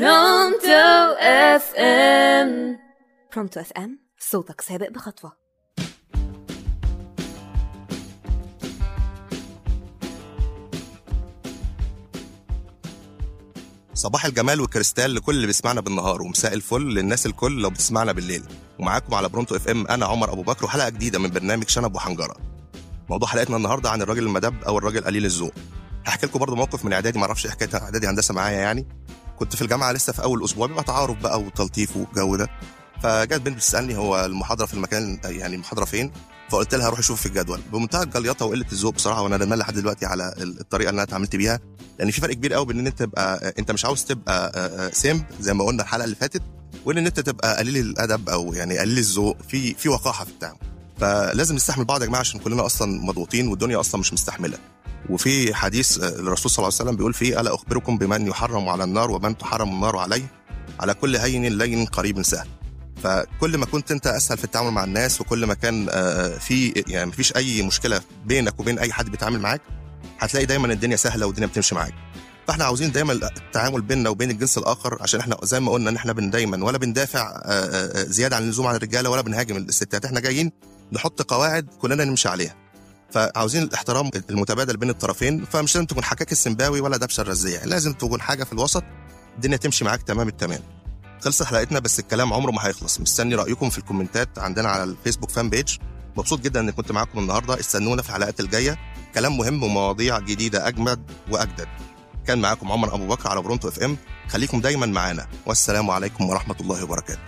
برونتو FM برونتو FM صوتك سابق بخطوة. صباح الجمال والكريستال لكل اللي بيسمعنا بالنهار ومساء الفل للناس الكل لو بتسمعنا بالليل. ومعاكم على برونتو FM أنا عمر أبو بكر وحلقة جديدة من برنامج شنب وحنجرة. موضوع حلقتنا النهارده عن الراجل المدب أو الراجل قليل الذوق. هحكي لكم برضه موقف من إعدادي ما أعرفش إيه حكاية إعدادي هندسة معايا يعني. كنت في الجامعة لسه في أول أسبوع بيبقى تعارف بقى وتلطيف والجو ده. فجت بنت بتسألني هو المحاضرة في المكان يعني المحاضرة فين؟ فقلت لها روحي شوف في الجدول. بمنتهى الجليطه وقلة الذوق بصراحة وأنا ندمان لحد دلوقتي على الطريقة اللي أنا اتعاملت بيها. لأن في فرق كبير قوي بين إن أنت تبقى أنت مش عاوز تبقى آه، آه، سيمب زي ما قلنا الحلقة اللي فاتت وإن أنت تبقى قليل الأدب أو يعني قليل الذوق في في وقاحة في التعامل. فلازم نستحمل بعض يا جماعة عشان كلنا أصلا مضغوطين والدنيا أصلا مش مستحملة. وفي حديث آه، الرسول صلى الله عليه وسلم بيقول فيه ألا أخبركم بمن يحرم على النار ومن تحرم النار عليه؟ على كل هين لين قريب سهل. فكل ما كنت أنت أسهل في التعامل مع الناس وكل ما كان آه، في يعني مفيش أي مشكلة بينك وبين أي حد بيتعامل معاك هتلاقي دايما الدنيا سهلة والدنيا بتمشي معاك. فإحنا عاوزين دايما التعامل بيننا وبين الجنس الآخر عشان إحنا زي ما قلنا إن إحنا بن دايما ولا بندافع آه، زيادة عن اللزوم عن الرجالة ولا بنهاجم الستات. إحنا جايين نحط قواعد كلنا نمشي عليها. فعاوزين الاحترام المتبادل بين الطرفين فمش لازم تكون حكاك السنباوي ولا دبشة الرزيع لازم تكون حاجة في الوسط الدنيا تمشي معاك تمام التمام. خلصت حلقتنا بس الكلام عمره ما هيخلص. مستني رأيكم في ال comment ات عندنا على الفيسبوك fan page مبسوط جدا إني كنت معاكم النهارده. استنونا في الحلقات الجاية. كلام مهم ومواضيع جديدة أجمد وأجدد. كان معاكم عمر أبو بكر على برونتو FM خليكم دايما معانا. والسلام عليكم ورحمة الله وبركاته.